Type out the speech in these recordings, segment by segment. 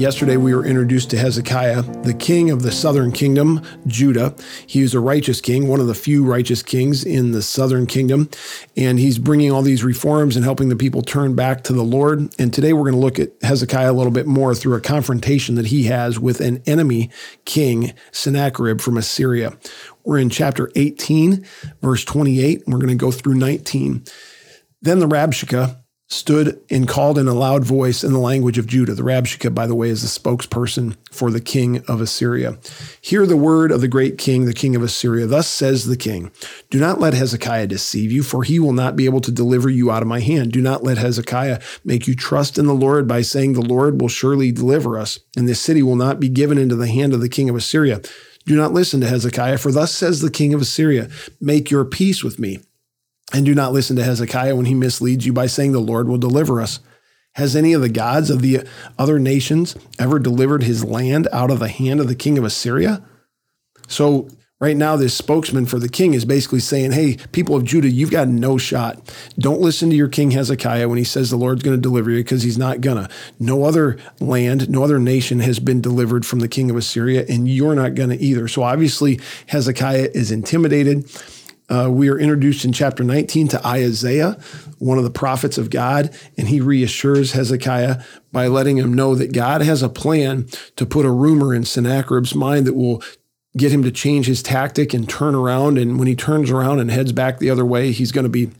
Yesterday, we were introduced to Hezekiah, the king of the southern kingdom, Judah. He is a righteous king, one of the few righteous kings in the southern kingdom. And he's bringing all these reforms and helping the people turn back to the Lord. And today, we're going to look at Hezekiah a little bit more through a confrontation that he has with an enemy king, Sennacherib from Assyria. We're in chapter 18, verse 28. And we're going to go through 19. Then the Rabshakeh, stood and called in a loud voice in the language of Judah. The Rabshakeh, by the way, is the spokesperson for the king of Assyria. Hear the word of the great king, the king of Assyria. Thus says the king Do not let Hezekiah deceive you, for he will not be able to deliver you out of my hand. Do not let Hezekiah make you trust in the Lord by saying, The Lord will surely deliver us, and this city will not be given into the hand of the king of Assyria. Do not listen to Hezekiah, for thus says the king of Assyria Make your peace with me and do not listen to Hezekiah when he misleads you by saying, The Lord will deliver us. Has any of the gods of the other nations ever delivered his land out of the hand of the king of Assyria? So, right now, this spokesman for the king is basically saying, Hey, people of Judah, you've got no shot. Don't listen to your king Hezekiah when he says the Lord's going to deliver you because he's not going to. No other land, no other nation has been delivered from the king of Assyria, and you're not going to either. So, obviously, Hezekiah is intimidated. Uh, we are introduced in chapter 19 to Isaiah, one of the prophets of God, and he reassures Hezekiah by letting him know that God has a plan to put a rumor in Sennacherib's mind that will get him to change his tactic and turn around. And when he turns around and heads back the other way, he's going to be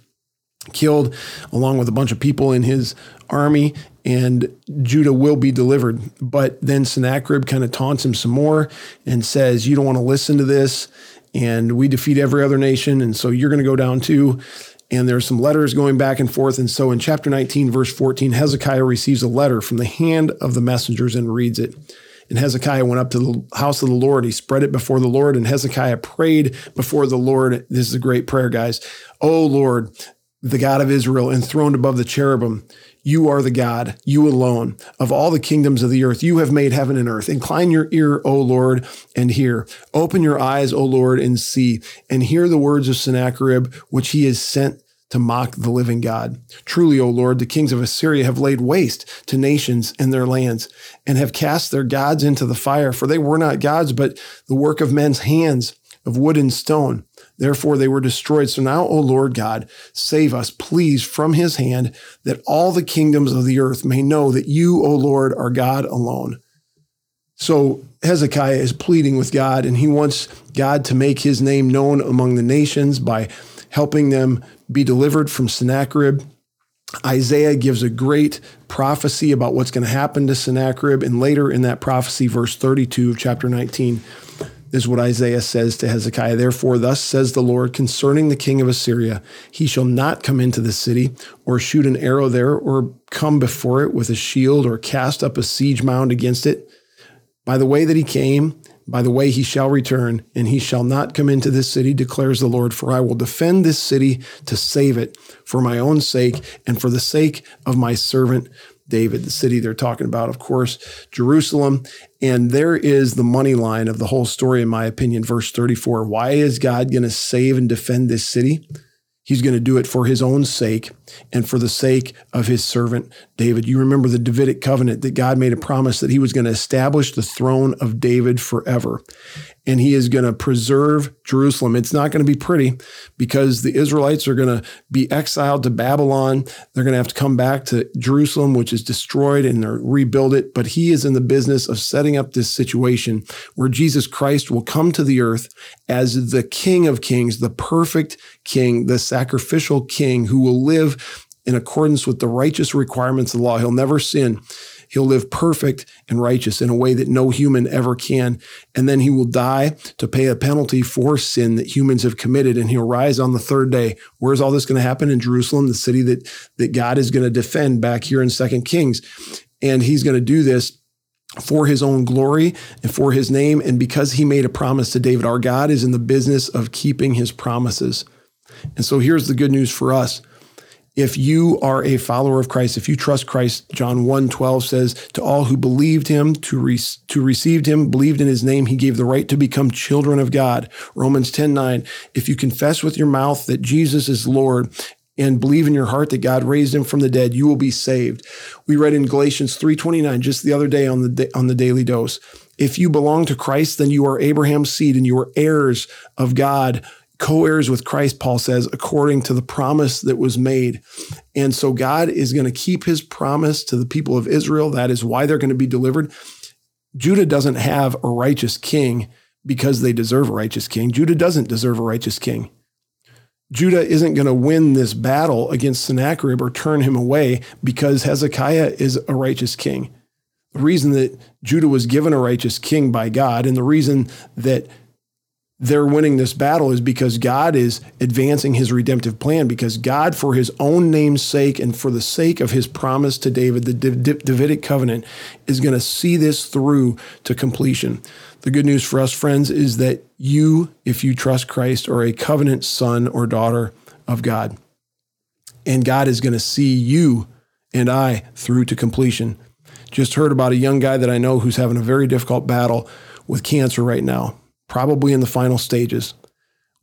killed along with a bunch of people in his army and Judah will be delivered. But then Sennacherib kind of taunts him some more and says, You don't want to listen to this and we defeat every other nation. And so you're going to go down too. And there's some letters going back and forth. And so in chapter 19, verse 14, Hezekiah receives a letter from the hand of the messengers and reads it. And Hezekiah went up to the house of the Lord. He spread it before the Lord, and Hezekiah prayed before the Lord. This is a great prayer, guys. Oh Lord, the God of Israel, enthroned above the cherubim, you are the God, you alone, of all the kingdoms of the earth. You have made heaven and earth. Incline your ear, O Lord, and hear. Open your eyes, O Lord, and see, and hear the words of Sennacherib, which he has sent to mock the living God. Truly, O Lord, the kings of Assyria have laid waste to nations and their lands, and have cast their gods into the fire, for they were not gods, but the work of men's hands of wood and stone. Therefore, they were destroyed. So now, O Lord God, save us, please, from his hand, that all the kingdoms of the earth may know that you, O Lord, are God alone. So Hezekiah is pleading with God, and he wants God to make his name known among the nations by helping them be delivered from Sennacherib. Isaiah gives a great prophecy about what's going to happen to Sennacherib. And later in that prophecy, verse 32 of chapter 19, is what Isaiah says to Hezekiah. Therefore, thus says the Lord concerning the king of Assyria He shall not come into the city, or shoot an arrow there, or come before it with a shield, or cast up a siege mound against it. By the way that he came, by the way he shall return, and he shall not come into this city, declares the Lord, for I will defend this city to save it for my own sake and for the sake of my servant David, the city they're talking about, of course, Jerusalem. And there is the money line of the whole story, in my opinion, verse 34. Why is God going to save and defend this city? He's going to do it for his own sake and for the sake of his servant David. You remember the Davidic covenant that God made a promise that he was going to establish the throne of David forever and he is going to preserve Jerusalem. It's not going to be pretty because the Israelites are going to be exiled to Babylon. They're going to have to come back to Jerusalem, which is destroyed, and rebuild it. But he is in the business of setting up this situation where Jesus Christ will come to the earth as the King of Kings, the perfect King, the sacrificial King who will live in accordance with the righteous requirements of the law. He'll never sin. He'll live perfect and righteous in a way that no human ever can. And then he will die to pay a penalty for sin that humans have committed. And he'll rise on the third day. Where's all this going to happen? In Jerusalem, the city that, that God is going to defend back here in Second Kings. And he's going to do this for his own glory and for his name. And because he made a promise to David, our God is in the business of keeping his promises. And so here's the good news for us if you are a follower of Christ, if you trust Christ, John 1 12 says, To all who believed him, to, re- to received him, believed in his name, he gave the right to become children of God. Romans 10 9, if you confess with your mouth that Jesus is Lord and believe in your heart that God raised him from the dead, you will be saved. We read in Galatians 3:29 just the other day on the on the daily dose. If you belong to Christ, then you are Abraham's seed and you are heirs of God co heirs with Christ, Paul says, according to the promise that was made. And so God is going to keep his promise to the people of Israel. That is why they're going to be delivered. Judah doesn't have a righteous king because they deserve a righteous king. Judah doesn't deserve a righteous king. Judah isn't going to win this battle against Sennacherib or turn him away because Hezekiah is a righteous king. The reason that Judah was given a righteous king by God and the reason that they're winning this battle is because God is advancing his redemptive plan, because God, for his own name's sake and for the sake of his promise to David, the Davidic covenant, is going to see this through to completion. The good news for us, friends, is that you, if you trust Christ, are a covenant son or daughter of God. And God is going to see you and I through to completion. Just heard about a young guy that I know who's having a very difficult battle with cancer right now probably in the final stages.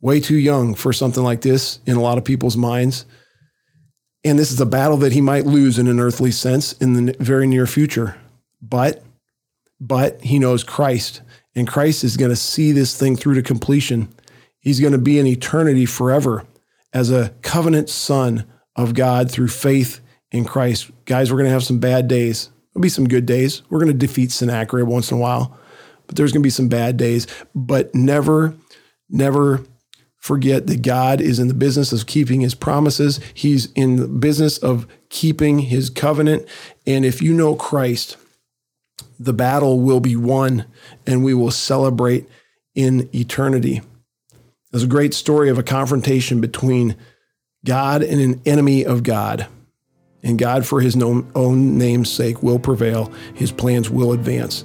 Way too young for something like this in a lot of people's minds. And this is a battle that he might lose in an earthly sense in the very near future. But, but he knows Christ, and Christ is going to see this thing through to completion. He's going to be in eternity forever as a covenant son of God through faith in Christ. Guys, we're going to have some bad days. There'll be some good days. We're going to defeat Sennacherib once in a while but there's going to be some bad days. But never, never forget that God is in the business of keeping his promises. He's in the business of keeping his covenant. And if you know Christ, the battle will be won and we will celebrate in eternity. There's a great story of a confrontation between God and an enemy of God. And God, for his own name's sake, will prevail. His plans will advance.